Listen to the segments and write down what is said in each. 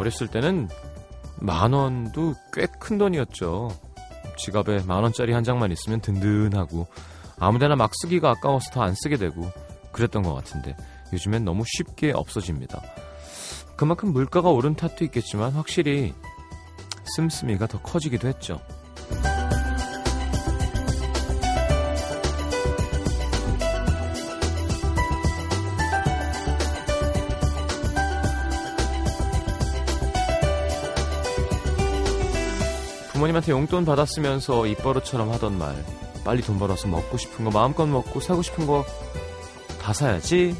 어렸을 때는 만 원도 꽤 큰 돈이었죠. 지갑에 만 원짜리 한 장만 있으면 든든하고 아무데나 막 쓰기가 아까워서 더 안 쓰게 되고 그랬던 것 같은데 요즘엔 너무 쉽게 없어집니다. 그만큼 물가가 오른 탓도 있겠지만 확실히 씀씀이가 더 커지기도 했죠. 부모님한테 용돈 받았으면서 입버릇처럼 하던 말 빨리 돈 벌어서 먹고 싶은 거 마음껏 먹고 사고 싶은 거 다 사야지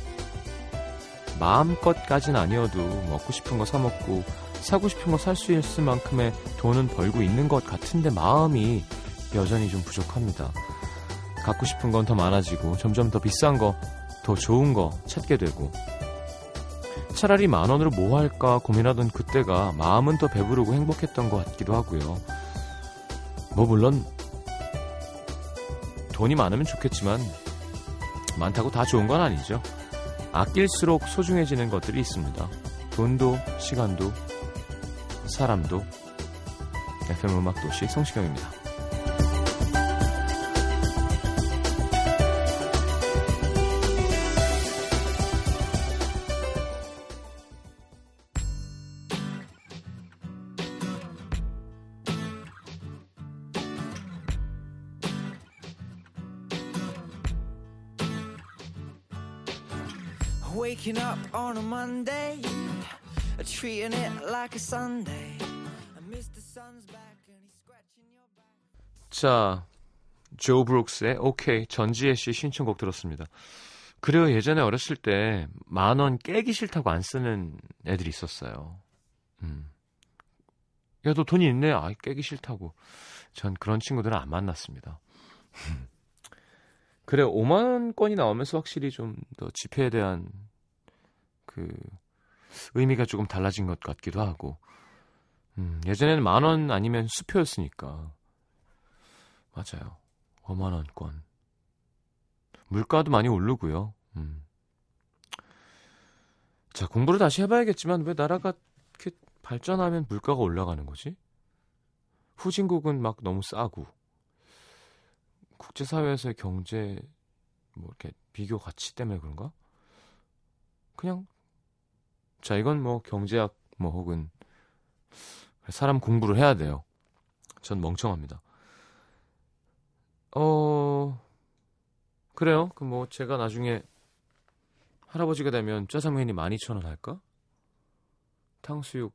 마음껏까진 아니어도 먹고 싶은 거 사 먹고 사고 싶은 거 살 수 있을 만큼의 돈은 벌고 있는 것 같은데 마음이 여전히 좀 부족합니다. 갖고 싶은 건 더 많아지고 점점 더 비싼 거, 더 좋은 거 찾게 되고 차라리 만 원으로 뭐 할까 고민하던 그때가 마음은 더 배부르고 행복했던 것 같기도 하고요. 뭐 물론 돈이 많으면 좋겠지만 많다고 다 좋은 건 아니죠. 아낄수록 소중해지는 것들이 있습니다. 돈도, 시간도, 사람도. FM 음악 도시 성시경입니다. Monday, treating it like a Sunday. Mr. Sun's back and he's scratching your back. 자, 조 브룩스의 오케이 전지혜 씨 신청곡 들었습니다. 그래요 예전에 어렸을 때 만 원 깨기 싫다고 안 쓰는 애들이 있었어요. 음. 야, 너 돈이 있네. 아, 깨기 싫다고. 전 그런 친구들은 안 만났습니다. 그래, 5만 원권이 나오면서 확실히 좀 더 지폐에 대한 그 의미가 조금 달라진 것 같기도 하고. 음, 예전에는 만 원 아니면 수표였으니까. 맞아요. 5만 원권 물가도 많이 오르고요. 음. 자 공부를 다시 해봐야겠지만 왜 나라가 이렇게 발전하면 물가가 올라가는 거지? 후진국은 막 너무 싸고. 국제사회에서의 경제 뭐 이렇게 비교 가치 때문에 그런가? 그냥 자, 이건 뭐 경제학 뭐 혹은 사람 공부를 해야 돼요. 전 멍청합니다. 어, 그래요. 그 뭐 제가 나중에 할아버지가 되면 짜장면이 12,000원 할까? 탕수육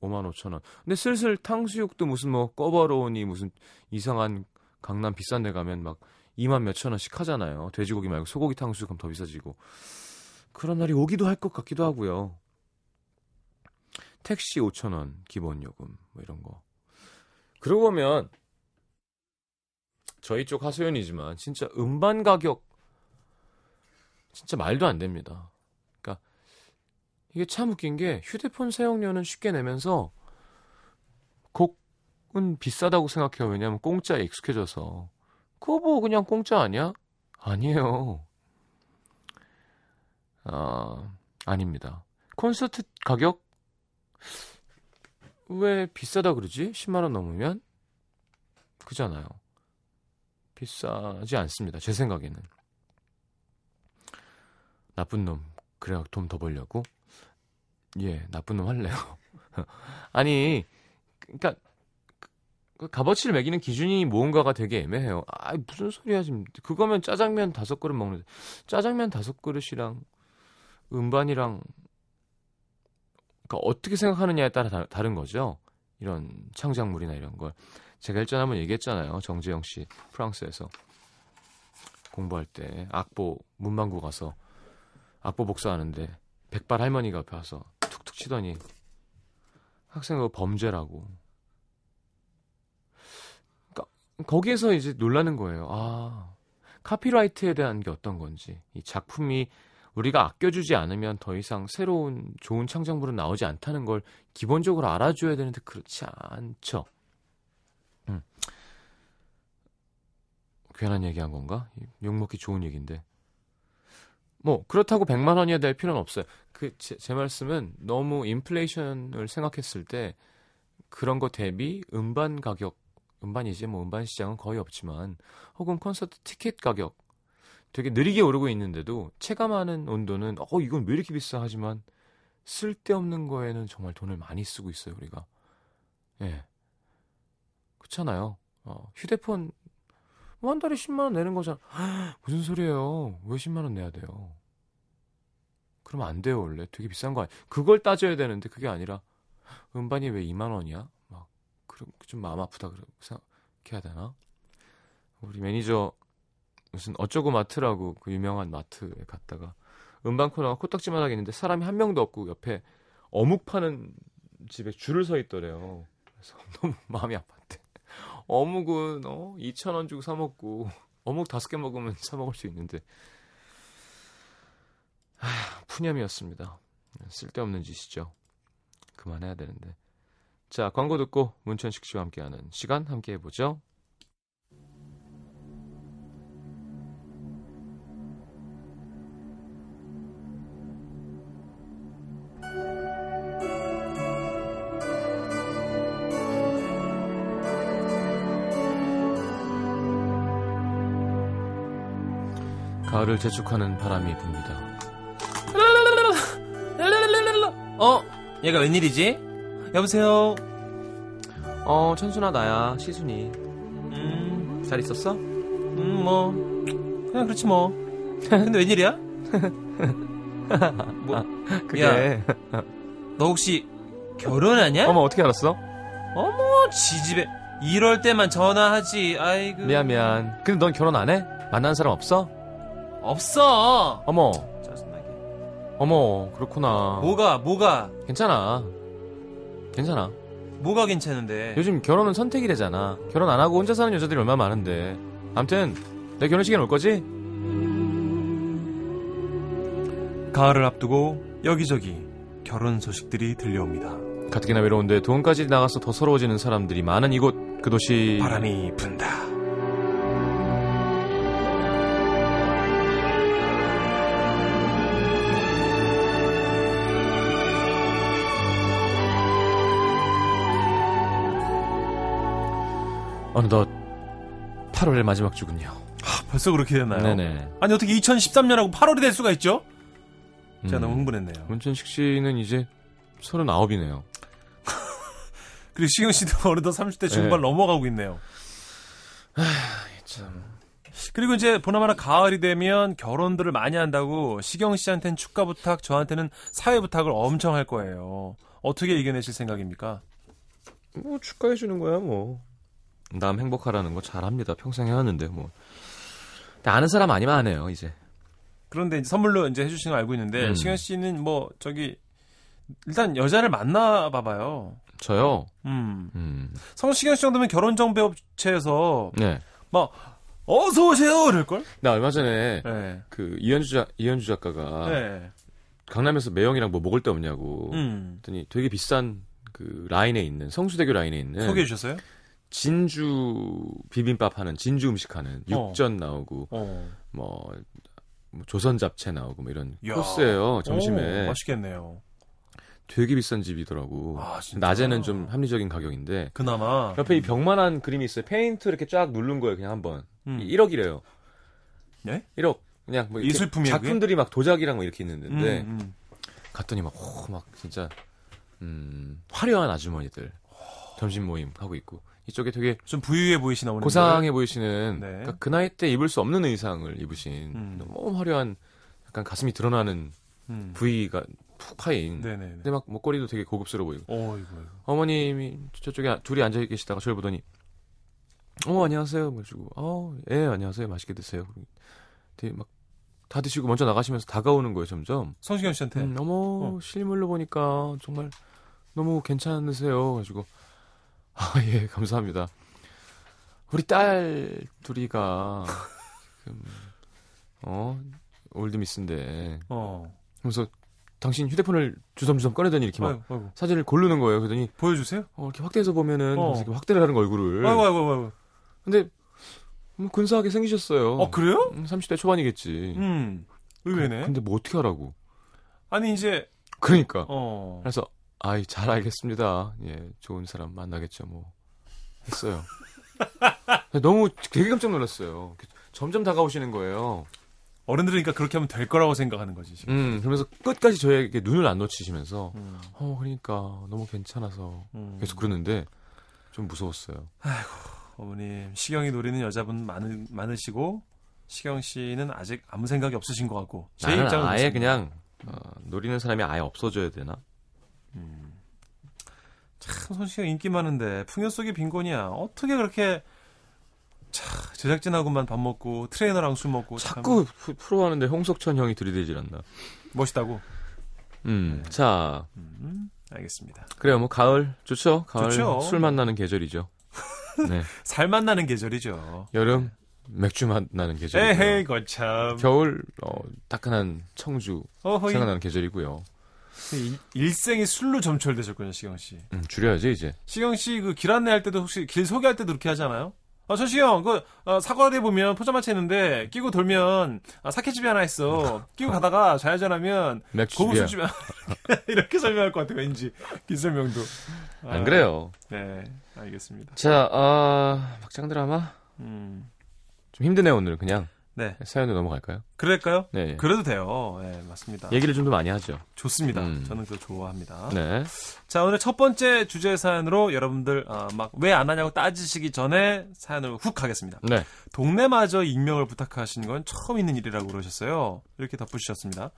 55,000원. 근데 슬슬 탕수육도 무슨 뭐 꺼버로우니 무슨 이상한 강남 비싼 데 가면 막 2만 몇천 원씩 하잖아요. 돼지고기 말고 소고기 탕수육 하면 더 비싸지고. 그런 날이 오기도 할 것 같기도 하고요. 택시 5천원 기본 요금 뭐 이런 거. 그러고 보면 저희 쪽 하소연이지만 진짜 음반 가격 진짜 말도 안 됩니다. 그러니까 이게 참 웃긴 게 휴대폰 사용료는 쉽게 내면서 곡은 비싸다고 생각해요. 왜냐하면 공짜에 익숙해져서 그거 뭐 그냥 공짜 아니야? 아니에요. 아, 아닙니다. 콘서트 가격 왜 비싸다 그러지? 10만 원 넘으면 그잖아요. 비싸지 않습니다. 제 생각에는. 나쁜 놈. 그래 돈더 벌려고? 예, 나쁜 놈 할래요. 아니, 그러니까 그 값어치를 매기는 기준이 뭔가가 되게 애매해요. 아, 무슨 소리야 지금. 그거면 짜장면 다섯 그릇 먹는 짜장면 다섯 그릇이랑 음반이랑 그러니까 어떻게 생각하느냐에 따라 다, 다른 거죠. 이런 창작물이나 이런 걸 제가 일전에 한번 얘기했잖아요. 정재영 씨 프랑스에서 공부할 때 악보 문방구 가서 악보 복사하는데 백발 할머니가 앞에 와서 툭툭 치더니 학생 그 범죄라고. 그러니까 거기에서 이제 놀라는 거예요. 아 카피라이트에 대한 게 어떤 건지 이 작품이 우리가 아껴주지 않으면 더 이상 새로운 좋은 창작물은 나오지 않다는 걸 기본적으로 알아줘야 되는데 그렇지 않죠. 음. 괜한 얘기한 건가? 욕먹기 좋은 얘기인데. 뭐 그렇다고 100만 원이야 될 필요는 없어요. 그제 말씀은 너무 인플레이션을 생각했을 때 그런 거 대비 음반 가격 음반이지 뭐 음반 시장은 거의 없지만 혹은 콘서트 티켓 가격 되게 느리게 오르고 있는데도 체감하는 온도는 어 이건 왜 이렇게 비싸? 하지만 쓸데없는 거에는 정말 돈을 많이 쓰고 있어요 우리가. 예. 그렇잖아요. 어, 휴대폰 뭐 한 달에 10만 원 내는 거잖아. 무슨 소리예요? 왜 10만 원 내야 돼요? 그러면 안 돼요 원래. 되게 비싼 거 아니야 그걸 따져야 되는데 그게 아니라 음반이 왜 2만 원이야? 막 그럼 좀 마음 아프다 그렇게 생각해야 되나? 우리 매니저 무슨 어쩌고 마트라고 그 유명한 마트에 갔다가 음반 코너가 코딱지만 하게 있는데 사람이 한 명도 없고 옆에 어묵 파는 집에 줄을 서 있더래요. 그래서 너무 마음이 아팠대. 어묵은 어 2천 원 주고 사 먹고 어묵 다섯 개 먹으면 사 먹을 수 있는데 아, 푸념이었습니다. 쓸데없는 짓이죠. 그만해야 되는데. 자, 광고 듣고 문천식 씨와 함께하는 시간 함께 해보죠. 가을을 재촉하는 바람이 붑니다. 어? 얘가 웬일이지? 여보세요? 어, 천순아 나야, 시순이. 음, 잘 있었어? 음, 뭐. 그냥 그렇지 뭐. 근데 웬일이야? 뭐, 그게. 야. 너 혹시 결혼하냐? 어머, 어떻게 알았어? 어머, 지집에. 이럴 때만 전화하지. 아이고. 미안, 미안. 근데 넌 결혼 안 해? 만나는 사람 없어? 없어. 어머, 짜증나게. 어머, 그렇구나. 뭐가, 뭐가, 괜찮아. 괜찮아. 뭐가 괜찮은데. 요즘 결혼은 선택이래잖아. 결혼 안 하고 혼자 사는 여자들이 얼마나 많은데. 암튼, 내 결혼식에 올 거지? 가을을 앞두고 여기저기 결혼 소식들이 들려옵니다. 가뜩이나 외로운데 돈까지 나가서 더 서러워지는 사람들이 많은 이곳, 그 도시. 바람이 분다. 어느덧 8월 마지막 주군요. 아, 벌써 그렇게 됐나요? 네네. 아니 어떻게 2013년하고 8월이 될 수가 있죠? 제가 음. 너무 흥분했네요. 문천식 씨는 이제 39이네요. 그리고 시경 씨도 어느덧 30대 중반 네. 넘어가고 있네요. 참. 그리고 이제 보나마나 가을이 되면 결혼들을 많이 한다고 시경 씨한테는 축가 부탁, 저한테는 사회 부탁을 엄청 할 거예요. 어떻게 이겨내실 생각입니까? 뭐 축하해 주는 거야 뭐. 남 행복하라는 거 잘합니다. 평생 해왔는데 뭐. 아는 사람 아니면 안 해요 이제. 그런데 이제 선물로 이제 해주시는 걸 알고 있는데 음. 시경 씨는 뭐 저기 일단 여자를 만나 봐봐요. 저요. 음. 음. 성시경 씨 정도면 결혼 정배 업체에서 네. 막 어서 오세요 이럴 걸? 나 얼마 전에 네. 그 이현주 작 이현주 작가가 네. 강남에서 매형이랑 뭐 먹을 데 없냐고. 음. 했더니 되게 비싼 그 라인에 있는 성수대교 라인에 있는 소개해 주셨어요? 진주 비빔밥 하는 진주 음식 하는 어. 육전 나오고 어. 뭐, 뭐 조선 잡채 나오고 뭐 이런 야. 코스예요 점심에 오, 맛있겠네요. 되게 비싼 집이더라고. 아? 낮에는 좀 합리적인 가격인데 그나마 옆에 이 벽만한 그림이 있어요. 페인트 이렇게 쫙 누른 거예요 그냥 한번. 음. 1억이래요. 예? 1억. 그냥 뭐 이렇게 이슬품이에요, 그게? 작품들이 막 도자기랑 뭐 이렇게 있는데 음, 음. 갔더니 막, 호, 막 진짜 음, 화려한 아주머니들 점심 모임 하고 있고 이쪽에 되게 좀 부유해 보이시나 오늘. 고상해 보이시는 네. 그러니까 그 나이 때 입을 수 없는 의상을 입으신 음. 너무 화려한 약간 가슴이 드러나는 음. 부위가 푹 파인. 네네. 근데 막 목걸이도 되게 고급스러워 보이고 어 이거. 어머님이 저쪽에 아- 둘이 앉아 계시다가 저를 보더니 어 안녕하세요 그래가지고 어예 안녕하세요 맛있게 드세요 되게 막 다 드시고 먼저 나가시면서 다가오는 거예요 점점 성시경 씨한테. 음, 어머 어. 실물로 보니까 정말 너무 괜찮으세요 가지고 아 예 감사합니다 우리 딸 둘이가 지금 어 올드미스인데 어. 그래서 당신 휴대폰을 주섬주섬 꺼내더니 이렇게 막 아이고, 아이고. 사진을 고르는 거예요 그러더니 보여주세요. 어, 이렇게 확대해서 보면은 어. 이렇게 확대를 하는 거 얼굴을 아이고 아이고 아이고. 근데 뭐 근사하게 생기셨어요 어 그래요? 음, 30대 초반이겠지 음. 의외네. 근데 뭐 어떻게 하라고 아니 이제 그러니까. 어. 그래서 아이 잘 알겠습니다. 예, 좋은 사람 만나겠죠 뭐 했어요. 너무 되게 깜짝 놀랐어요. 점점 다가오시는 거예요. 어른들이니까 그렇게 하면 될 거라고 생각하는 거지. 지금. 음, 그러면서 끝까지 저에게 눈을 안 놓치시면서 음. 어 그러니까 너무 괜찮아서 음. 계속 그러는데 좀 무서웠어요. 어머님 시경이 노리는 여자분 많으, 많으시고 시경 씨는 아직 아무 생각이 없으신 것 같고 제 입장은 아예 그렇습니다. 그냥 어, 노리는 사람이 아예 없어져야 되나? 참 손씨가 인기 많은데 풍요 속의 빈곤이야. 어떻게 그렇게 차, 제작진하고만 밥 먹고 트레이너랑 술 먹고 참 자꾸 프- 프로 하는데 홍석천 형이 들이대질 않나. 멋있다고. 음, 네. 자 음, 알겠습니다. 그래요 뭐 가을 좋죠. 가을 좋죠. 술 만나는 계절이죠. 네, 살 만나는 계절이죠. 여름 맥주 만나는 계절이고요. 에헤이 거참. 겨울 어, 따끈한 청주 어허이. 생각나는 계절이고요. 일- 일생이 술로 점철되셨군요, 시경 씨. 음, 줄여야지 이제. 시경 씨 그 길 안내할 때도 혹시 길 소개할 때도 그렇게 하잖아요. 아, 저 시경, 그, 어, 사거리에 보면 포장마차 있는데, 끼고 돌면, 아, 사케집이 하나 있어. 끼고 가다가 좌회전하면. 고급술집이 하나. 이렇게 설명할 것 같아요, 왠지. 길 설명도. 아, 안 그래요. 네, 알겠습니다. 자, 아, 박장 드라마 음, 좀 힘드네요 오늘 그냥 네. 사연으로 넘어갈까요? 그럴까요? 네. 그래도 돼요. 네, 맞습니다. 얘기를 좀 더 많이 하죠. 좋습니다. 음. 저는 그거 좋아합니다. 네. 자, 오늘 첫 번째 주제 사연으로 여러분들, 아, 막, 왜 안 하냐고 따지시기 전에 사연을 훅 하겠습니다. 네. 동네마저 익명을 부탁하신 건 처음 있는 일이라고 그러셨어요. 이렇게 덧붙이셨습니다.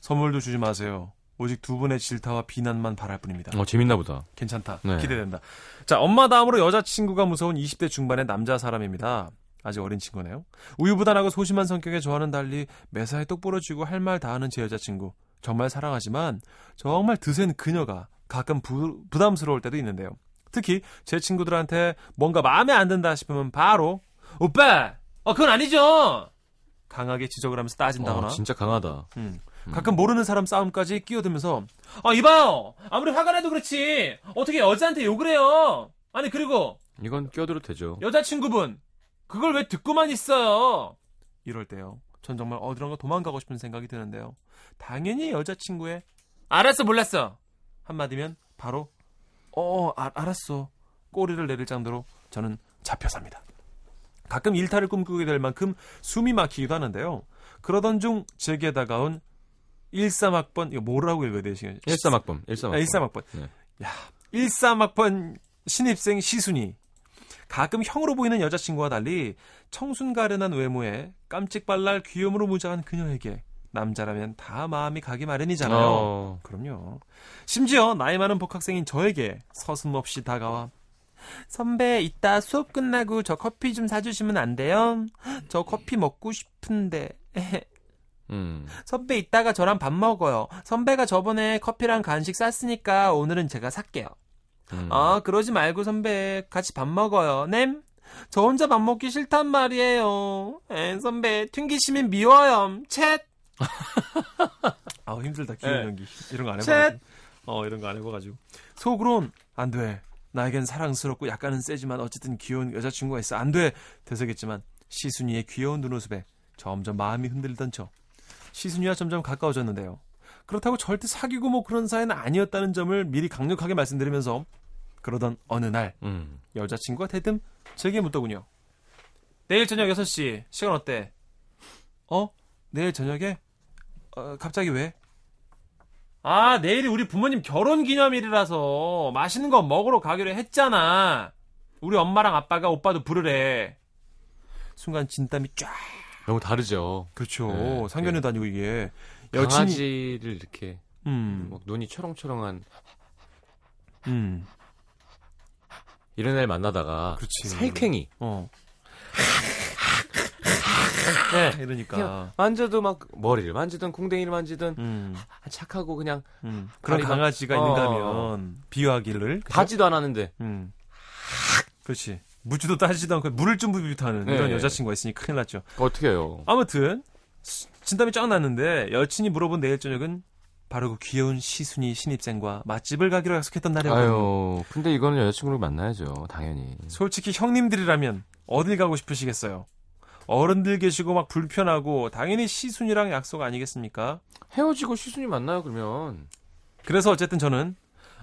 선물도 주지 마세요. 오직 두 분의 질타와 비난만 바랄 뿐입니다. 어 재밌나 보다. 괜찮다. 네. 기대된다. 자, 엄마 다음으로 여자친구가 무서운 20대 중반의 남자 사람입니다. 아직 어린 친구네요. 우유부단하고 소심한 성격의 저와는 달리 매사에 똑부러 쥐고 할 말 다 하는 제 여자친구. 정말 사랑하지만 정말 드센 그녀가 가끔 부, 부담스러울 때도 있는데요. 특히 제 친구들한테 뭔가 마음에 안 든다 싶으면 바로 오빠! 어 그건 아니죠! 강하게 지적을 하면서 따진다거나 어, 진짜 강하다. 음. 가끔 모르는 사람 싸움까지 끼어들면서 아 이봐요 아무리 화가 나도 그렇지 어떻게 여자한테 욕을 해요 아니 그리고 이건 껴들어도 되죠. 여자친구분 그걸 왜 듣고만 있어요 이럴 때요 전 정말 어디론가 도망가고 싶은 생각이 드는데요 당연히 여자친구의 알았어 몰랐어 한마디면 바로 어 아, 알았어 꼬리를 내릴 정도로 저는 잡혀 삽니다 가끔 일탈을 꿈꾸게 될 만큼 숨이 막히기도 하는데요 그러던 중 제게 다가온 13학번 이거 뭐라고 읽어야 되시겠어요? 13학번. 13학번. 아, 13학번. 네. 야, 13학번 신입생 시순이. 가끔 형으로 보이는 여자친구와 달리 청순가련한 외모에 깜찍발랄 귀염으로 무장한 그녀에게 남자라면 다 마음이 가기 마련이잖아요. 어, 그럼요. 심지어 나이 많은 복학생인 저에게 서슴없이 다가와 선배 이따 수업 끝나고 저 커피 좀 사주시면 안 돼요? 저 커피 먹고 싶은데 음. 선배 이따가 저랑 밥 먹어요. 선배가 저번에 커피랑 간식 쌌으니까 오늘은 제가 살게요. 음. 아, 그러지 말고 선배 같이 밥 먹어요. 냄? 저 혼자 밥 먹기 싫단 말이에요. 에, 선배 튕기시면 미워요. 챗. 아, 힘들다. 네. 연기. 이런 거안 챗. 해봐가지고. 어, 이런 거 안 해봐가지고. 속으론 안 돼. 나에겐 사랑스럽고 약간은 세지만 어쨌든 귀여운 여자친구가 있어. 안 돼. 되서겠지만 시순이의 귀여운 눈웃음에 점점 마음이 흔들리던 저. 시순이와 점점 가까워졌는데요. 그렇다고 절대 사귀고 뭐 그런 사이는 아니었다는 점을 미리 강력하게 말씀드리면서 그러던 어느 날 음. 여자친구가 대뜸 제게 묻더군요. 내일 저녁 6시 시간 어때? 어? 내일 저녁에? 어, 갑자기 왜? 아, 내일이 우리 부모님 결혼 기념일이라서 맛있는 거 먹으러 가기로 했잖아. 우리 엄마랑 아빠가 오빠도 부르래. 순간 진땀이 쫙. 너무 다르죠. 그렇죠. 네, 상견례도 아니고 이게 여친이 강아지를 이렇게 음. 막 눈이 초롱초롱한 음. 이런 애를 만나다가 그렇지. 살쾡이 어. 네. 이러니까. 만져도 막 머리를 만지든 콩댕이를 만지든 음. 착하고 그냥 음. 그런 강아지가 어. 있는가 하면 비유하기를 안 하는데 음. 그렇지. 묻지도 따지도 않고 물을 좀 부비타는 네. 이런 여자친구가 있으니 큰일 났죠. 어떻게 해요? 아무튼 수- 진땀이 쫙 났는데 여친이 물어본 내일 저녁은 바로 그 귀여운 시순이 신입생과 맛집을 가기로 약속했던 날이었거든요. 아유, 근데 이거는 여자친구를 만나야죠, 당연히. 솔직히 형님들이라면 어딜 가고 싶으시겠어요? 어른들 계시고 막 불편하고 당연히 시순이랑 약속 아니겠습니까? 헤어지고 시순이 만나요, 그러면. 그래서 어쨌든 저는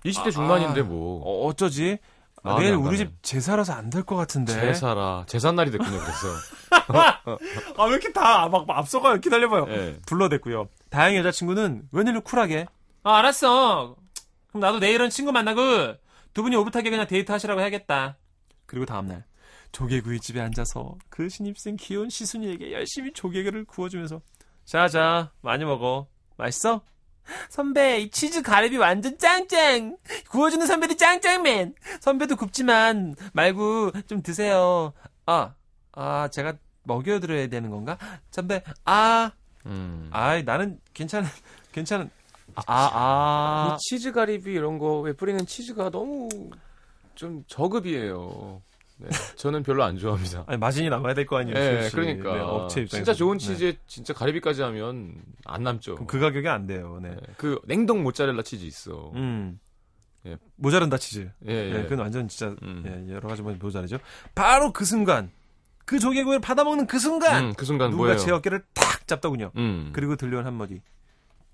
20대 아, 중반인데 뭐 어, 어쩌지? 마음이 내일 안 우리. 집 제사라서 안 될 것 같은데. 제사라 재산 날이 됐군요. 그래서 아, 왜 이렇게 다 막 앞서가요? 기다려봐요. 예. 불러댔고요. 다행히 여자친구는 웬일로 쿨하게. 아, 알았어. 그럼 나도 내일은 친구 만나고 두 분이 오붓하게 그냥 데이트 하시라고 해야겠다. 그리고 다음날 조개구이집에 앉아서 그 신입생 귀여운 시순이에게 열심히 조개를 구워주면서 자자 많이 먹어 맛있어? 선배 이 치즈 가리비 완전 짱짱 구워주는 선배도 짱짱맨 선배도 굽지만 말고 좀 드세요 아, 아 제가 먹여드려야 되는 건가? 선배 아 음. 아이 나는 괜찮은 괜찮은 아 아. 이 치즈 가리비 이런 거에 뿌리는 치즈가 너무 좀 저급이에요. 네. 저는 별로 안 좋아합니다. 아니 마진이 남아야 될 거 아니에요. 네. 그러니까 네, 업체 입장에서 진짜 좋은 네. 치즈에 진짜 가리비까지 하면 안 남죠. 그 가격이 안 돼요. 네. 네. 그 냉동 모짜렐라 치즈 있어. 음. 예. 모자란다 치즈. 예, 예. 네, 그건 완전 진짜 음. 예, 여러 가지 보면 모자르죠. 바로 그 순간 그 조개구이를 받아먹는 그 순간 음, 그 순간 누군가 뭐예요? 제 어깨를 탁 잡더군요. 음. 그리고 들려온 한마디.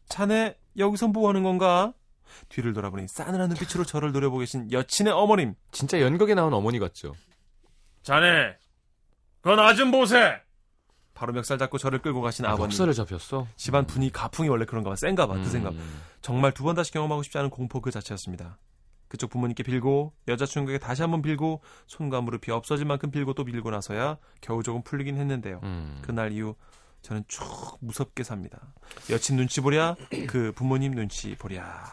자네 여기서 뭐 하는 건가? 뒤를 돌아보니 싸늘한 눈빛으로 저를 노려보고 계신 여친의 어머님. 진짜 연극에 나온 어머니 같죠. 자네, 그건 아좀 보세. 바로 멱살 잡고 저를 끌고 가신 아버님. 멱살을 잡혔어. 집안 분위기 가풍이 원래 그런가 봐. 센가 봐. 그 생각. 음. 정말 두 번 다시 경험하고 싶지 않은 공포 그 자체였습니다. 그쪽 부모님께 빌고 여자 친구에게 다시 한번 빌고 손과 무릎이 없어질 만큼 빌고 또 빌고 나서야 겨우 조금 풀리긴 했는데요. 음. 그날 이후 저는 쭉 무섭게 삽니다. 여친 눈치 보랴 그 부모님 눈치 보랴.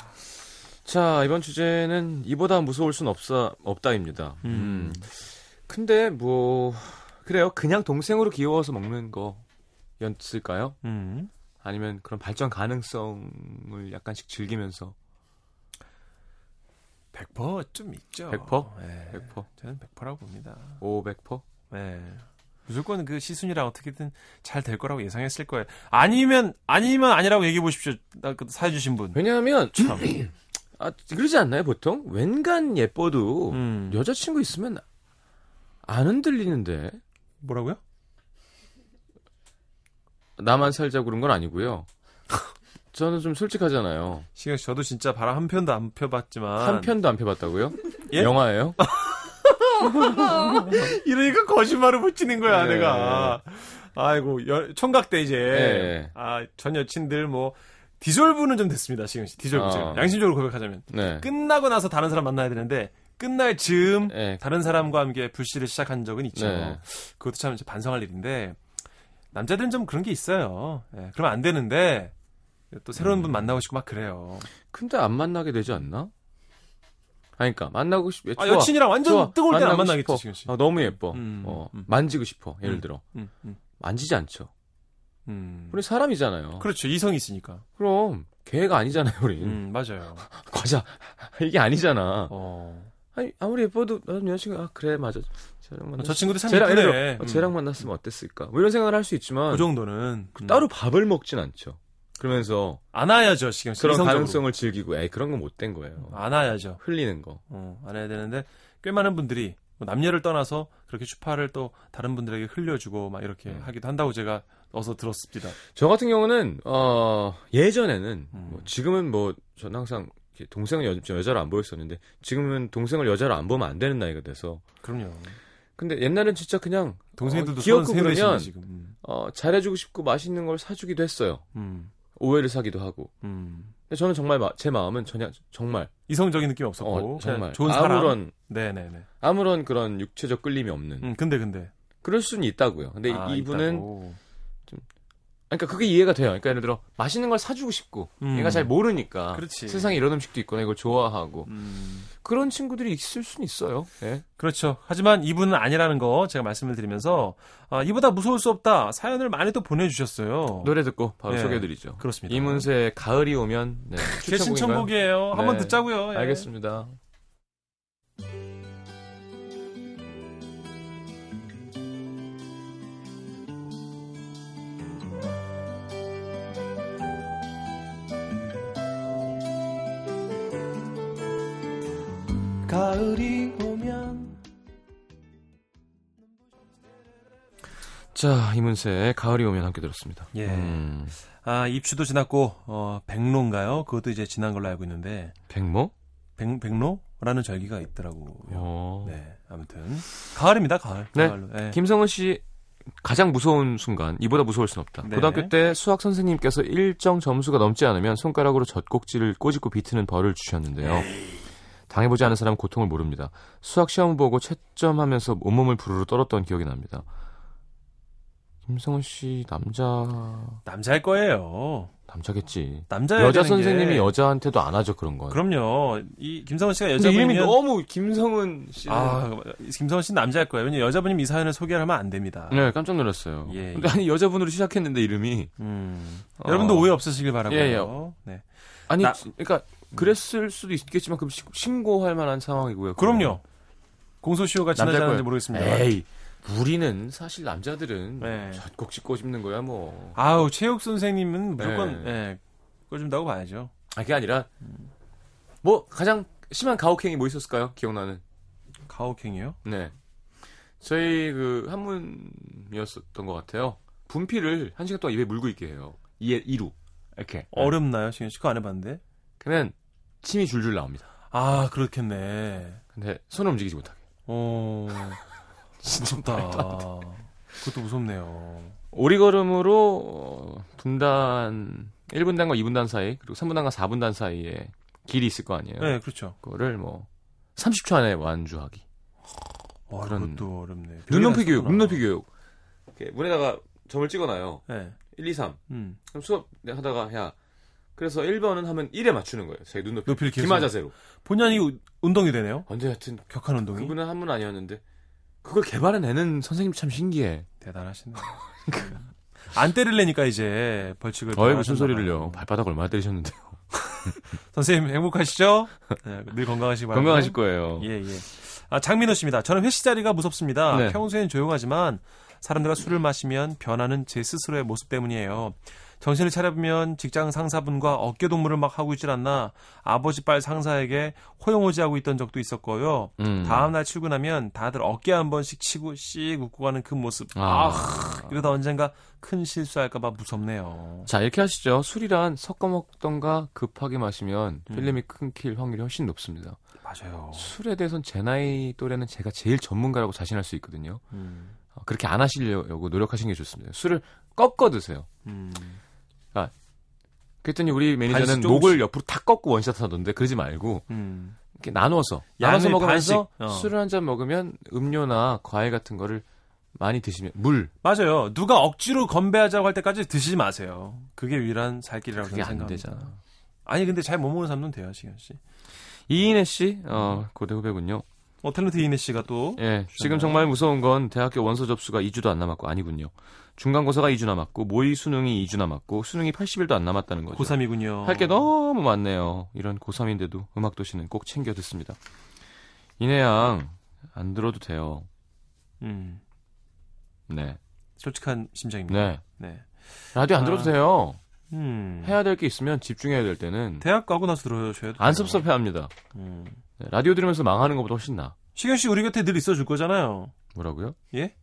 자 이번 주제는 이보다 무서울 순 없사 없다입니다. 음. 음. 근데 뭐 그래요. 그냥 동생으로 귀여워서 먹는 거였을까요? 음. 아니면 그런 발전 가능성을 약간씩 즐기면서 100%좀 있죠. 100%? 네, 100%? 저는 100%라고 봅니다. 500%? 네. 무조건 그 시순이랑 어떻게든 잘 될 거라고 예상했을 거예요. 아니면 아니면 아니라고 얘기해 보십시오. 나그 사해 주신 분. 왜냐하면 참. 아 그러지 않나요 보통 웬간 예뻐도 음. 여자친구 있으면 안 흔들리는데 뭐라고요? 나만 살자고 그런 건 아니고요. 저는 좀 솔직하잖아요. 시경 씨, 저도 진짜 바람 한 편도 안 펴봤지만 한 편도 안 펴봤다고요? 예? 영화예요? 이러니까 거짓말을 붙이는 거야 네. 내가. 아이고 여- 총각 때 이제 네. 아 전 여친들 뭐 디졸브는 좀 됐습니다 시경 씨 디졸브 어. 제가 양심적으로 고백하자면 네. 끝나고 나서 다른 사람 만나야 되는데 끝날 즈음 네. 다른 사람과 함께 불씨를 시작한 적은 있죠. 네. 그것도 참 반성할 일인데 남자들은 좀 그런 게 있어요. 예, 그러면 안 되는데 또 새로운 음. 분 만나고 싶고 막 그래요. 근데 안 만나게 되지 않나? 아니, 그러니까 만나고 싶. 아, 좋아. 여친이랑 완전 좋아. 뜨거울 때는 안 만나겠지 싶어. 지금 씨. 아, 너무 예뻐. 음, 어, 음. 만지고 싶어. 예를 음. 들어 음, 음, 만지지 않죠. 음. 우리 사람이잖아요. 그렇죠 이성이 있으니까. 그럼 개가 아니잖아요, 우린. 음 맞아요. 과자 이게 아니잖아. 어. 아니 아무리 예뻐도 난 여자친구 아 그래 맞아. 쟤랑 만났. 저 친구도 참 쟤랑, 예쁘네. 어, 쟤랑 만났으면 어땠을까? 뭐 이런 생각을 할 수 있지만 그 정도는 음. 따로 밥을 먹진 않죠. 그러면서 안아야죠 씨. 그런 이성적으로. 가능성을 즐기고 에이 그런 건 못 된 거예요. 안아야죠. 흘리는 거. 어, 안아야 되는데 꽤 많은 분들이 뭐 남녀를 떠나서 그렇게 추파를 또 다른 분들에게 흘려주고 막 이렇게 음. 하기도 한다고 제가 어서 들었습니다. 저 같은 경우는 어 예전에는 음. 뭐 지금은 뭐전 항상 동생을 여, 여자로 안 보였었는데 지금은 동생을 여자로 안 보면 안 되는 나이가 돼서 그럼요. 근데 옛날엔 진짜 그냥 동생들도 어, 귀엽고 그러면 지금. 음. 어 잘해주고 싶고 맛있는 걸 사주기도 했어요. 음. 오해를 사기도 하고. 음. 저는 정말 마- 제 마음은 전혀 정말 이성적인 느낌이 없었고 어, 정말 좋은 사람. 아무런 네네네. 아무런 그런 육체적 끌림이 없는 음, 근데 근데. 그럴 수는 있다고요. 근데 아, 이분은 있다고. 그러니까 그게 이해가 돼요. 그러니까 예를 들어 맛있는 걸 사주고 싶고 음. 얘가 잘 모르니까 그렇지. 세상에 이런 음식도 있구나 이걸 좋아하고 음. 그런 친구들이 있을 수는 있어요. 예. 그렇죠. 하지만 이분은 아니라는 거 제가 말씀을 드리면서 아, 이보다 무서울 수 없다 사연을 많이 또 보내주셨어요. 노래 듣고 바로 네. 소개해드리죠. 그렇습니다. 이문세의 가을이 오면 네, 제? 신청곡이에요. 한번 네. 듣자고요. 예. 알겠습니다. 가을이 오면 자, 이문세의 가을이 오면 함께 들었습니다. 예. 음, 아, 입추도 지났고, 어, 백로인가요? 그것도 이제 지난 걸로 알고 있는데, 백모? 백, 백로라는 절기가 있더라고요. 어. 네, 아무튼. 가을입니다, 가을. 네. 가을로. 예. 김성은 씨 가장 무서운 순간 이보다 무서울 순 없다. 네. 고등학교 때 수학 선생님께서 일정 점수가 넘지 않으면 손가락으로 젖꼭지를 꼬집고 비트는 벌을 주셨는데요. 당해보지 않은 사람은 고통을 모릅니다. 수학 시험 보고 채점하면서 온몸을 부르르 떨었던 기억이 납니다. 김성은 씨 남자 남자일 거예요. 남자겠지. 남자야 여자 선생님이 게... 여자한테도 안 하죠 그런 건. 그럼요. 이 김성원 씨가 근데 이름이 여자분이면 너무 김성은 씨. 아, 김성원 씨는 남자일 거예요. 왜냐면 여자분이 이 사연을 소개를 하면 안 됩니다. 네 깜짝 놀랐어요. 예, 근데 아니 여자분으로 시작했는데 이름이 음. 어. 여러분도 오해 없으시길 바라고요. 예, 예. 네. 아니, 나- 그러니까 그랬을 수도 있겠지만 그럼 시- 신고할 만한 상황이고요. 그럼요. 공소시효가 지나지 않았는지. 모르겠습니다. 에이, 우리는 사실 남자들은 네. 젖꼭지 꼬집는 거야 뭐. 아우 체육 선생님은 무조건 네. 예, 꺼준다고 봐야죠. 아, 그게 아니라 뭐 가장 심한 가혹행위 뭐 있었을까요? 기억나는. 가혹행위요? 네. 저희 그 한문이었었던 것 같아요. 분필을 한 시간 동안 입에 물고 있게 해요. 이에 이루 이렇게. 어렵나요, 지금 씨? 그거 안 해봤는데. 그러면 침이 줄줄 나옵니다. 아 그렇겠네. 근데 손을 움직이지 못하게. 어 진짜 무섭다. 그것도 무섭네요. 오리걸음으로 어, 분단 1분단과 2분단 사이 그리고 3분단과 4분단 사이에 길이 있을 거 아니에요. 네, 그렇죠. 그거를 뭐 30초 안에 완주하기. 와, 그런- 그것도 어렵네. 눈높이 교육, 눈높이 교육. 이렇게 문에다가 점을 찍어놔요. 네. 1, 2, 3. 음. 그럼 수업 하다가 야. 그래서 1번은 하면 1에 맞추는 거예요. 자기 눈높이. 높이를 계속. 기마 자세로. 본의 아니고 운동이 되네요. 언제 하여튼 격한 운동이. 그분은 한문 아니었는데 그걸 개발해내는 선생님 참 신기해. 대단하시네. 안 때릴래니까 이제 벌칙을. 어이 무슨 소리를요. 발바닥 얼마나 때리셨는데요. 선생님 행복하시죠? 네, 늘 건강하시기 바랍니다. 건강하실 거예요. 예, 예. 아, 장민호 씨입니다. 저는 회식 자리가 무섭습니다. 네. 평소엔 조용하지만 사람들과 술을 마시면 변하는 제 스스로의 모습 때문이에요. 정신을 차려보면 직장 상사분과 어깨 동무를 막 하고 있질 않나 아버지 빨 상사에게 호영호지하고 있던 적도 있었고요. 음. 다음날 출근하면 다들 어깨 한 번씩 치고 씩 웃고 가는 그 모습. 아, 아. 이러다 언젠가 큰 실수할까봐 무섭네요. 자 이렇게 하시죠. 술이란 섞어 먹던가 급하게 마시면 음. 필름이 끊길 확률이 훨씬 높습니다. 맞아요. 술에 대해선 제 나이 또래는 제가 제일 전문가라고 자신할 수 있거든요. 음, 어, 그렇게 안 하시려고 노력하시는 게 좋습니다. 술을 꺾어 드세요. 음. 그랬더니 우리 매니저는. 목을 옆으로 탁 꺾고 원샷 하던데 그러지 말고 음. 이렇게 나눠서 나눠서 먹으면서 어. 술을 한 잔 먹으면 음료나 과일 같은 거를 많이 드시면 물 맞아요. 누가 억지로 건배하자고 할 때까지 드시지 마세요. 그게 유일한 살 길이라고 그게 저는 안 생각합니다. 되잖아. 아니 근데 잘 못 먹는 사람은 돼요, 시현 씨. 이인혜 씨, 어, 고대 후배군요. 어 탤런트 이네 씨가 또 예, 지금 정말 무서운 건 대학교 원서 접수가 2주도 안 남았고 아니군요. 중간고사가 2주 남았고 모의 수능이 2주 남았고 수능이 80일도 안 남았다는 거죠. 고3이군요. 할 게 너무 많네요. 이런 고3인데도 음악 도시는 꼭 챙겨 듣습니다. 이내 양 안 들어도 돼요. 음, 네. 솔직한 심정입니다. 네. 네. 라디오 안 아. 들어도 돼요. 음. 해야 될 게 있으면 집중해야 될 때는 대학 가고 나서 돼요. 안 섭섭해 합니다. 음. 네, 라디오 들으면서 망하는 것보다 훨씬 나. 시현 씨 우리 곁에 늘 있어 줄 거잖아요. 뭐라고요? 예?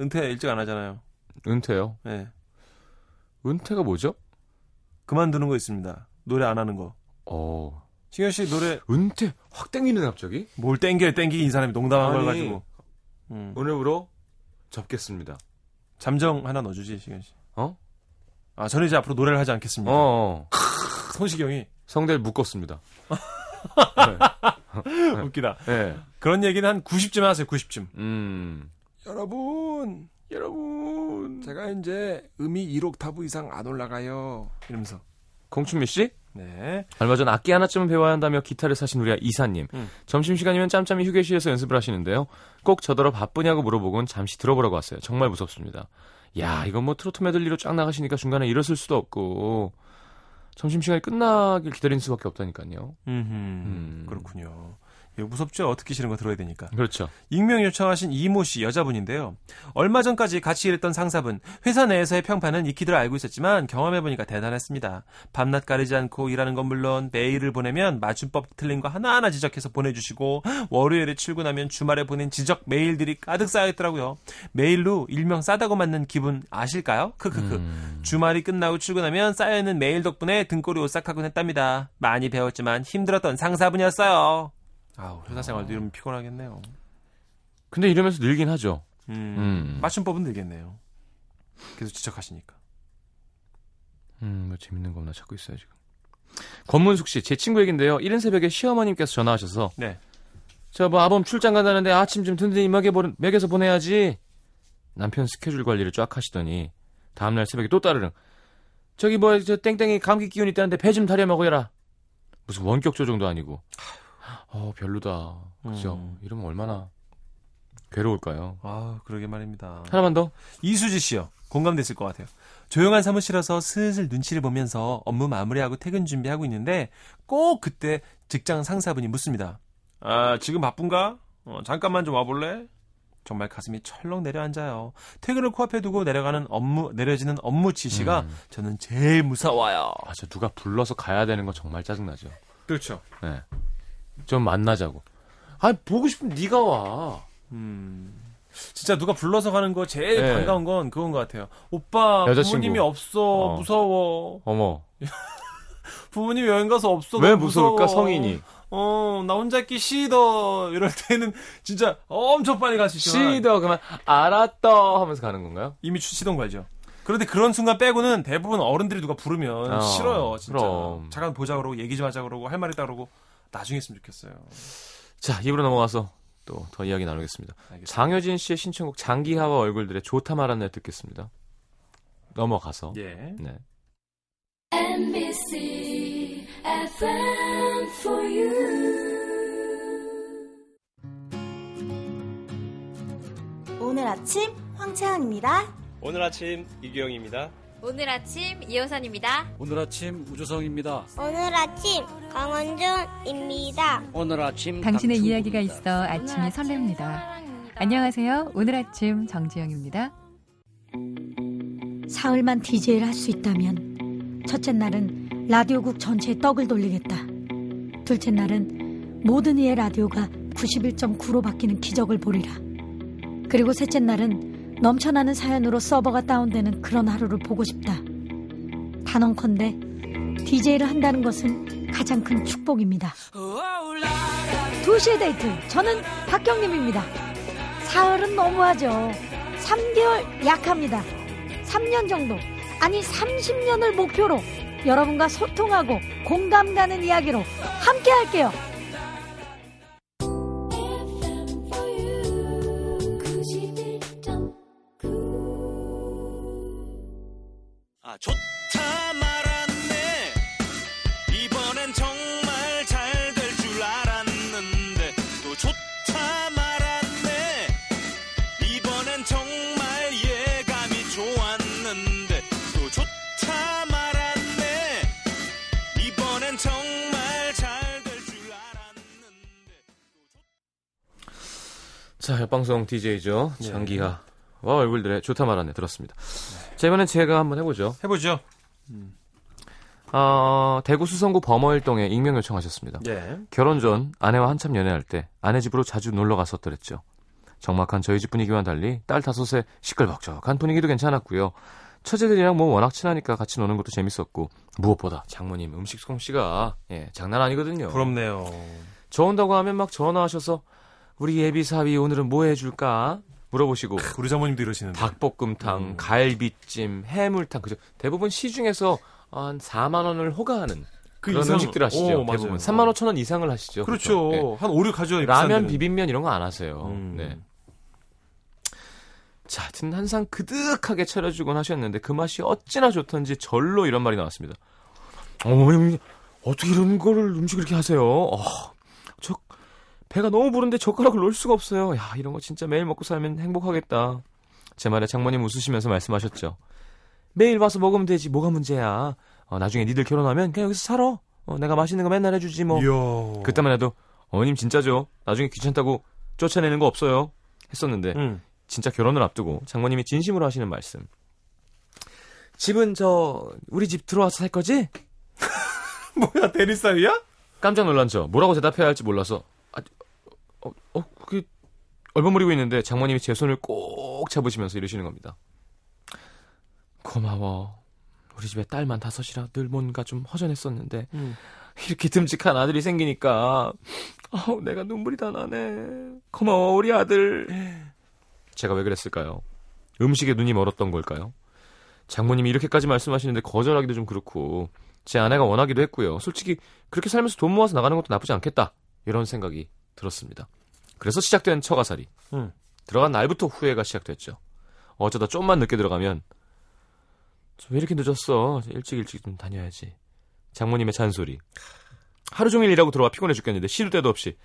은퇴 일찍 안 하잖아요. 은퇴요. 네. 은퇴가 뭐죠? 그만두는 거 있습니다. 노래 안 하는 거. 어, 시현 씨 노래 은퇴 확 땡기는 갑자기? 뭘 땡겨 땡기기 이 사람이 농담한 걸 아니. 가지고. 음. 오늘부로 접겠습니다. 잠정 하나 넣어주지 시현 씨. 어? 아 저는 이제 앞으로 노래를 하지 않겠습니다. 어, 어. 성시경이 성대를 묶었습니다. 웃기다. 네. 그런 얘기는 한 90쯤 하세요. 90쯤. 음. 여러분, 여러분. 제가 이제 음이 1옥타브 이상 안 올라가요. 이러면서. 공춘미 씨? 네. 얼마 전 악기 하나쯤은 배워야 한다며 기타를 사신 우리 이사님. 음. 점심시간이면 짬짬이 휴게실에서 연습을 하시는데요. 꼭 저더러 바쁘냐고 물어보곤 잠시 들어보라고 왔어요. 정말 무섭습니다. 야, 이건 뭐 트로트 메들리로 쫙 나가시니까 중간에 일었을 수도 없고 점심시간이 끝나길 기다리는 수밖에 없다니까요. 음. 그렇군요. 이거 무섭죠? 듣기 싫은 거 들어야 되니까. 그렇죠. 익명 요청하신 이모 씨 여자분인데요. 얼마 전까지 같이 일했던 상사분 회사 내에서의 평판은 익히들 알고 있었지만 경험해보니까 대단했습니다. 밤낮 가리지 않고 일하는 건 물론 메일을 보내면 맞춤법 틀린 거 하나하나 지적해서 보내주시고 월요일에 출근하면 주말에 보낸 지적 메일들이 가득 쌓여있더라고요. 메일로 일명 싸다고 맞는 기분 아실까요? 크크크. 음. 주말이 끝나고 출근하면 쌓여있는 메일 덕분에 등골이 오싹하곤 했답니다. 많이 배웠지만 힘들었던 상사분이었어요. 아우 회사 생활도 이러면 피곤하겠네요. 근데 이러면서 늘긴 하죠. 음, 음. 맞춤법은 늘겠네요. 계속 지적하시니까. 음, 뭐 재밌는 거 없나 찾고 있어요, 지금. 권문숙 씨, 제 친구 얘긴데요. 이른 새벽에 시어머님께서 전화하셔서 네. 저 뭐 아범 출장 간다는데 아침 좀 든든히 먹여 먹여서 보내야지. 남편 스케줄 관리를 쫙 하시더니 다음 날 새벽에 또 따르릉. 저기 뭐 저 땡땡이 감기 기운 있다는데 배좀 타려 먹어라. 무슨 원격 조정도 아니고. 어 별로다. 그죠? 음. 이러면 얼마나 괴로울까요? 아, 그러게 말입니다. 하나만 더. 이수지 씨요. 공감됐을 것 같아요. 조용한 사무실에서 슬슬 눈치를 보면서 업무 마무리하고 퇴근 준비하고 있는데 꼭 그때 직장 상사분이 묻습니다. 아, 지금 바쁜가? 어, 잠깐만 좀 와볼래? 정말 가슴이 철렁 내려앉아요. 퇴근을 코앞에 두고 내려가는 업무, 내려지는 업무 지시가 음. 저는 제일 무서워요. 아, 저 누가 불러서 가야 되는 거 정말 짜증나죠. 그렇죠. 네. 좀 만나자고. 아, 보고 싶으면 네가 와. 음. 진짜 누가 불러서 가는 거 제일 네. 반가운 건 그건 것 같아요. 오빠 여자친구. 부모님이 없어 어. 무서워. 어머. 부모님이 여행 가서 없어. 왜 무서울까, 무서워. 성인이? 어, 나 혼자 있기 싫어. 이럴 때는 진짜 엄청 빨리 갈 수 있지만 시더 그러면 알았다 하면서 가는 건가요? 이미 주- 시동 걸죠. 그런데 그런 순간 빼고는 대부분 어른들이 누가 부르면 어, 싫어요, 진짜. 그럼. 잠깐 보자 그러고 얘기 좀 하자 그러고 할 말 있다 그러고 나중에 했으면 좋겠어요. 자, 입으로 넘어가서 또 더 이야기 나누겠습니다. 알겠습니다. 장효진 씨의 신청곡 장기하와 얼굴들의 좋다 말았네 듣겠습니다. 넘어가서. 예. 네. NBC FM for you. 오늘 아침 황채연입니다. 오늘 아침 이규영입니다. 오늘 아침 이호선입니다. 오늘 아침 우주성입니다. 오늘 아침 강원준입니다. 오늘 아침 당신의. 이야기가 있어 아침이 설렙니다. 안녕하세요. 오늘 아침 정지영입니다. 사흘만 DJ를 할 수 있다면 첫째 날은 라디오국 전체에 떡을 돌리겠다. 둘째 날은 모든 이의 라디오가 91.9로 바뀌는 기적을 보리라. 그리고 셋째 날은 넘쳐나는 사연으로 서버가 다운되는 그런 하루를 보고 싶다. 단언컨대 DJ를 한다는 것은 가장 큰 축복입니다. 2시의 데이트 저는 박경림입니다. 사흘은 너무하죠. 3개월 약합니다. 3년 정도, 아니 30년을 목표로 여러분과 소통하고 공감 가는 이야기로 함께 할게요. 자, 옆방송 DJ죠. 네. 장기하와 얼굴들의 좋다 말았네 들었습니다. 자, 이번엔 제가 한번 해보죠. 해보죠. 어, 대구 수성구 범어일동에 익명 요청하셨습니다. 예. 결혼 전 아내와 한참 연애할 때 아내 집으로 자주 놀러 갔었더랬죠. 적막한 저희 집 분위기와는 달리 딸 다섯의 시끌벅적한 분위기도 괜찮았고요. 처제들이랑 뭐 워낙 친하니까 같이 노는 것도 재밌었고 무엇보다 장모님 음식 솜씨가 예, 장난 아니거든요. 부럽네요. 저 온다고 하면 막 전화하셔서 우리 예비 사위 오늘은 뭐 해줄까 물어보시고 우리 사모님도 이러시는데. 닭볶음탕, 음. 갈비찜, 해물탕 그죠? 대부분 시중에서 한 4만 원을 호가하는 그 그런 이상- 음식들 하시죠. 오, 맞아요. 대부분 3만 5천 원 이상을 하시죠. 그렇죠. 보통. 예. 한 5, 6 가져요. 라면, 비빔면 이런 거 안 하세요. 음. 네. 자, 하여튼 한상 그득하게 차려주곤 하셨는데 그 맛이 어찌나 좋던지 절로 이런 말이 나왔습니다. 어머님, 어떻게 이런 거를 음식을 이렇게 하세요? 어, 저 배가 너무 부른데 젓가락을 놓을 수가 없어요. 야, 이런 거 진짜 매일 먹고 살면 행복하겠다. 제 말에 장모님 웃으시면서 말씀하셨죠. 매일 와서 먹으면 되지. 뭐가 문제야. 어, 나중에 니들 결혼하면 그냥 여기서 살아. 어, 내가 맛있는 거 맨날 해주지 뭐. 이야. 그때만 해도 어머님 진짜죠? 나중에 귀찮다고 쫓아내는 거 없어요. 했었는데 음. 진짜 결혼을 앞두고 장모님이 진심으로 하시는 말씀. 집은 저 우리 집 들어와서 살 거지? 뭐야 대리사위야? 깜짝 놀란 저 뭐라고 대답해야 할지 몰라서 아, 어, 어 그게 얼버무리고 있는데 장모님이 제 손을 꼭 잡으시면서 이러시는 겁니다. 고마워. 우리 집에 딸만 다섯이라 늘 뭔가 좀 허전했었는데 음. 이렇게 듬직한 아들이 생기니까 아우 내가 눈물이 다 나네. 고마워 우리 아들. 제가 왜 그랬을까요? 음식에 눈이 멀었던 걸까요? 장모님이 이렇게까지 말씀하시는데 거절하기도 좀 그렇고 제 아내가 원하기도 했고요. 솔직히 그렇게 살면서 돈 모아서 나가는 것도 나쁘지 않겠다. 이런 생각이 들었습니다. 그래서 시작된 처가살이. 음. 들어간 날부터 후회가 시작됐죠. 어쩌다 좀만 늦게 들어가면 왜 이렇게 늦었어? 일찍 일찍 좀 다녀야지. 장모님의 잔소리. 하루 종일 일하고 들어와 피곤해 죽겠는데 시도 때도 없이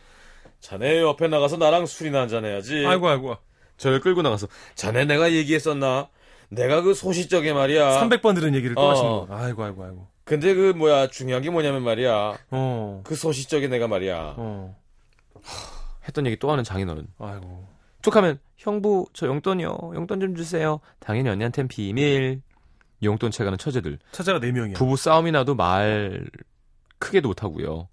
자네 옆에 나가서 나랑 술이나 한잔 해야지. 아이고 아이고. 저를 끌고 나가서 자네 내가 얘기했었나? 내가 그 소시적에 말이야. 300번 들은 얘기를 또 어. 하시는 거. 아이고 아이고 아이고. 근데 그 뭐야 중요한 게 뭐냐면 말이야. 어. 그 소시적에 내가 말이야. 어. 했던 얘기 또 하는 장인어른. 아이고. 툭하면 형부 저 용돈이요. 용돈 좀 주세요. 당연히 언니한텐 비밀. 용돈 채가는 처제들. 처제가 4명이야. 부부 싸움이 나도 말 크게도 못하고요.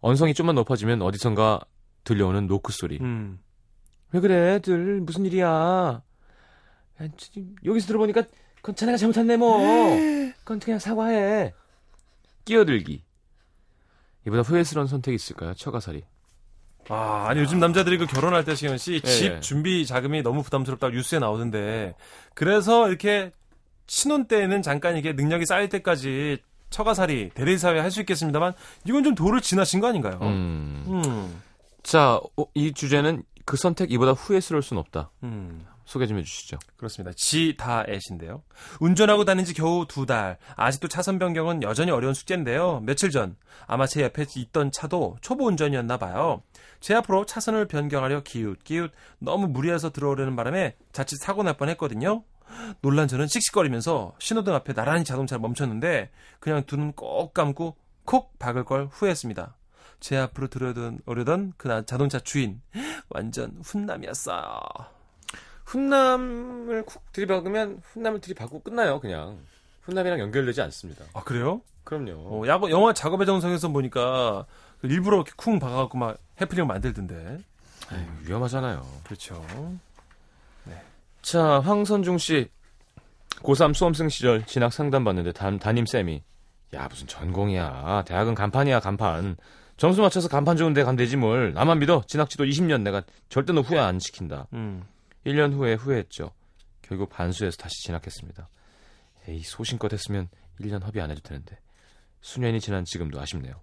언성이 좀만 높아지면 어디선가 들려오는 노크 소리. 음. 왜 그래, 들 무슨 일이야? 야, 저, 여기서 들어보니까 그건 자네가 잘못했네 뭐. 그건 그냥 사과해. 끼어들기. 이보다 후회스러운 선택이 있을까요? 처가살이. 아, 아니 요즘 남자들이 그 결혼할 때 시현 씨, 예, 집 예. 준비 자금이 너무 부담스럽다고 뉴스에 나오던데. 그래서 이렇게 신혼 때는 잠깐 이게 능력이 쌓일 때까지 처가살이 대리사회 할 수 있겠습니다만 이건 좀 도를 지나신 거 아닌가요? 음. 음. 자, 어, 이 주제는 그 선택 이보다 후회스러울 순 없다. 음. 소개 좀 해주시죠. 그렇습니다. 지다 애신데요. 운전하고 다닌 지 겨우 두 달. 아직도 차선 변경은 여전히 어려운 숙제인데요. 며칠 전 아마 제 옆에 있던 차도 초보 운전이었나 봐요. 제 앞으로 차선을 변경하려 기웃기웃 너무 무리해서 들어오려는 바람에 자칫 사고 날 뻔했거든요. 놀란 저는 씩씩거리면서 신호등 앞에 나란히 자동차를 멈췄는데 그냥 두 눈 꼭 감고 콕 박을 걸 후회했습니다. 제 앞으로 들어오던 오려던 그 나- 자동차 주인 완전 훈남이었어요. 훈남을 쿡 들이박으면 훈남을 들이박고 끝나요, 그냥. 훈남이랑 연결되지 않습니다. 아 그래요? 그럼요. 어, 야구, 영화 작업의 정성에서 보니까 그 일부러 이렇게 쿵 박아갖고 막 해프닝 만들던데. 아유, 위험하잖아요. 그렇죠. 자, 황선중 씨. 고3 수험생 시절 진학 상담 받는데 담, 담임 쌤이 야, 무슨 전공이야. 대학은 간판이야, 간판. 점수 맞춰서 간판 좋은 데 가면 되지 뭘. 나만 믿어. 진학지도 20년 내가 절대 너 후회 안 시킨다. 음. 1년 후에 후회했죠. 결국 반수해서 다시 진학했습니다. 에이, 소신껏 했으면 1년 허비 안 해도 되는데. 수년이 지난 지금도 아쉽네요.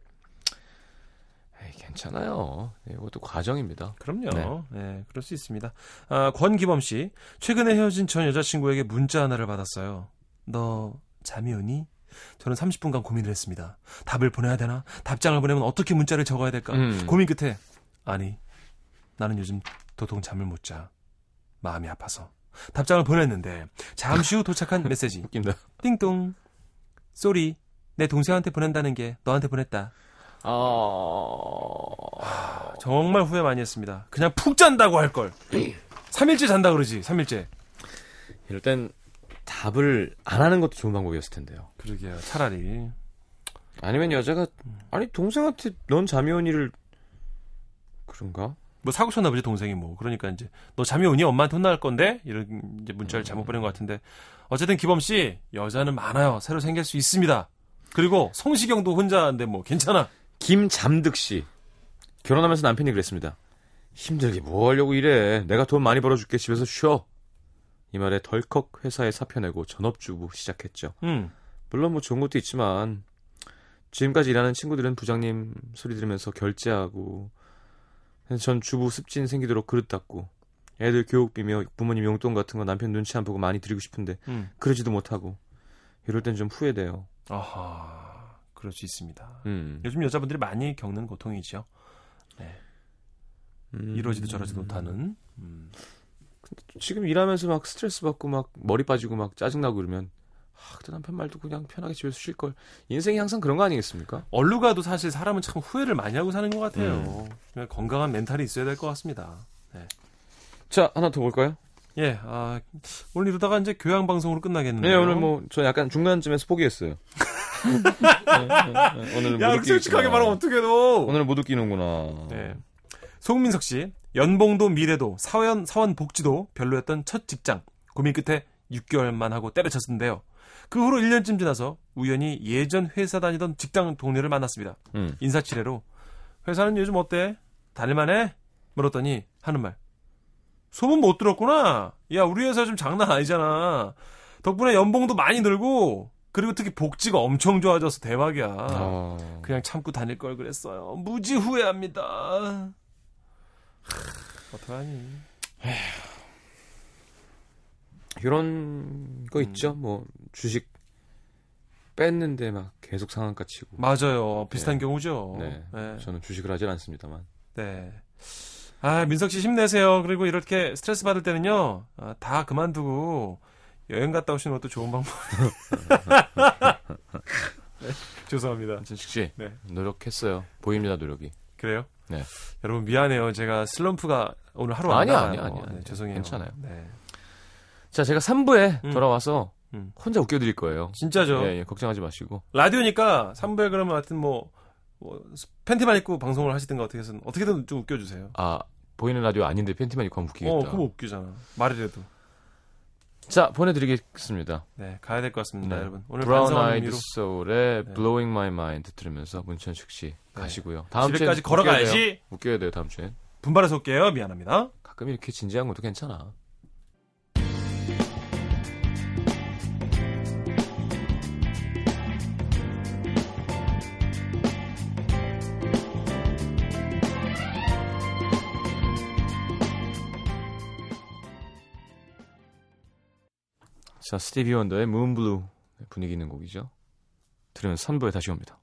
에이, 괜찮아요. 예, 이것도 과정입니다. 그럼요. 네. 그럴 수 있습니다. 아, 권기범 씨. 최근에 헤어진 전 여자친구에게 문자 하나를 받았어요. 너 잠이 오니? 저는 30분간 고민을 했습니다. 답을 보내야 되나? 답장을 보내면 어떻게 문자를 적어야 될까? 음. 고민 끝에 아니 나는 요즘 도통 잠을 못 자. 마음이 아파서. 답장을 보냈는데 잠시 후 도착한 메시지. 웃긴다. 띵동. 쏘리. 내 동생한테 보낸다는 게 너한테 보냈다. 아... 정말 후회 많이 했습니다. 그냥 푹 잔다고 할 걸. 3일째 잔다 그러지. 3일째. 이럴 땐 답을 안 하는 것도 좋은 방법이었을 텐데요. 그러게요. 차라리. 아니면 여자가 아니 동생한테 넌 잠이 온 일을 그런가? 뭐 사고 쳤나 보지 동생이 뭐. 그러니까 이제 너 잠이 오니 엄마한테 혼날 건데 이런 이제 문자를 잘못 보낸 것 같은데 어쨌든 기범 씨 여자는 많아요. 새로 생길 수 있습니다. 그리고 성시경도 혼자인데 뭐 괜찮아. 김잠득 씨 결혼하면서 남편이 그랬습니다. 힘들게 뭐 하려고 이래? 내가 돈 많이 벌어줄게 집에서 쉬어. 이 말에 덜컥 회사에 사표 내고 전업주부 시작했죠. 음. 물론 뭐 좋은 것도 있지만 지금까지 일하는 친구들은 부장님 소리 들으면서 결제하고 전 주부 습진 생기도록 그릇 닦고 애들 교육비며 부모님 용돈 같은 거 남편 눈치 안 보고 많이 드리고 싶은데 음. 그러지도 못하고 이럴 땐 좀 후회돼요. 아하. 그럴 수 있습니다. 음. 요즘 여자분들이 많이 겪는 고통이죠. 음. 이러지도 저러지도 못하는. 음. 지금 일하면서 막 스트레스 받고 막 머리 빠지고 막 짜증나고 그러면 아, 그때 남편 말도 그냥 편하게 집에서 쉴 걸. 인생이 항상 그런 거 아니겠습니까? 얼루 가도 사실 사람은 참 후회를 많이 하고 사는 것 같아요. 음. 건강한 멘탈이 있어야 될 것 같습니다. 자, 하나 더 볼까요? 예, 아, 오늘 이러다가 이제 교양 방송으로 끝나겠네요. 네, 오늘 뭐 저 약간 중간쯤에서 포기했어요. 네, 네, 네. 오늘은 야, 못 솔직하게. 말하면 어떡해, 너. 오늘은 못 웃기는구나. 네. 송민석 씨, 연봉도 미래도 사원, 사원 복지도 별로였던 첫 직장. 고민 끝에 6개월만 하고 때려쳤는데요. 그 후로 1년쯤 지나서 우연히 예전 회사 다니던 직장 동료를 만났습니다. 음. 인사치레로 회사는 요즘 어때? 다닐만해? 물었더니 하는 말. 소문 못 들었구나. 야, 우리 회사 좀 장난 아니잖아. 덕분에 연봉도 많이 늘고 그리고 특히 복지가 엄청 좋아져서 대박이야. 아, 그냥 참고 다닐 걸 그랬어요. 무지 후회합니다. 하, 어떡하니? 이런 거 있죠. 음. 뭐 주식 뺐는데 막 계속 상한가 치고. 맞아요. 비슷한 네. 경우죠. 네. 네. 저는 주식을 하진 않습니다만. 네. 아, 민석 씨 힘내세요. 그리고 이렇게 스트레스 받을 때는요, 아, 다 그만두고 여행 갔다 오시는 것도 좋은 방법. 네, 죄송합니다. 전식 씨 네. 노력했어요. 보입니다 노력이. 그래요? 네. 여러분 미안해요. 제가 슬럼프가 오늘 하루 안 아니야. 아니야, 아니야, 네. 죄송해요. 괜찮아요. 네. 자 제가 3부에 음. 돌아와서 음. 혼자 웃겨드릴 거예요. 진짜죠. 예, 예, 걱정하지 마시고. 라디오니까 3부에 그러면 하여튼 뭐, 뭐 팬티만 입고 방송을 하시든가 어떻게 해서 어떻게든 좀 웃겨주세요. 아 보이는 라디오 아닌데 팬티만 입고 하면 웃기겠다. 어, 그거 웃기잖아. 말이라도. 자 보내드리겠습니다. 네, 가야 될 것 같습니다, 네. 여러분. 오늘 브라운 아이드 소울의 네. Blowing My Mind 들으면서 문천식 씨 가시고요. 다음 웃겨야 걸어가야지. 돼요. 웃겨야 돼요 다음 주엔. 분발해서 올게요. 미안합니다. 가끔 이렇게 진지한 것도 괜찮아. 자, 스티비 원더의 문블루 분위기 있는 곡이죠. 들으면 선부에 다시 옵니다.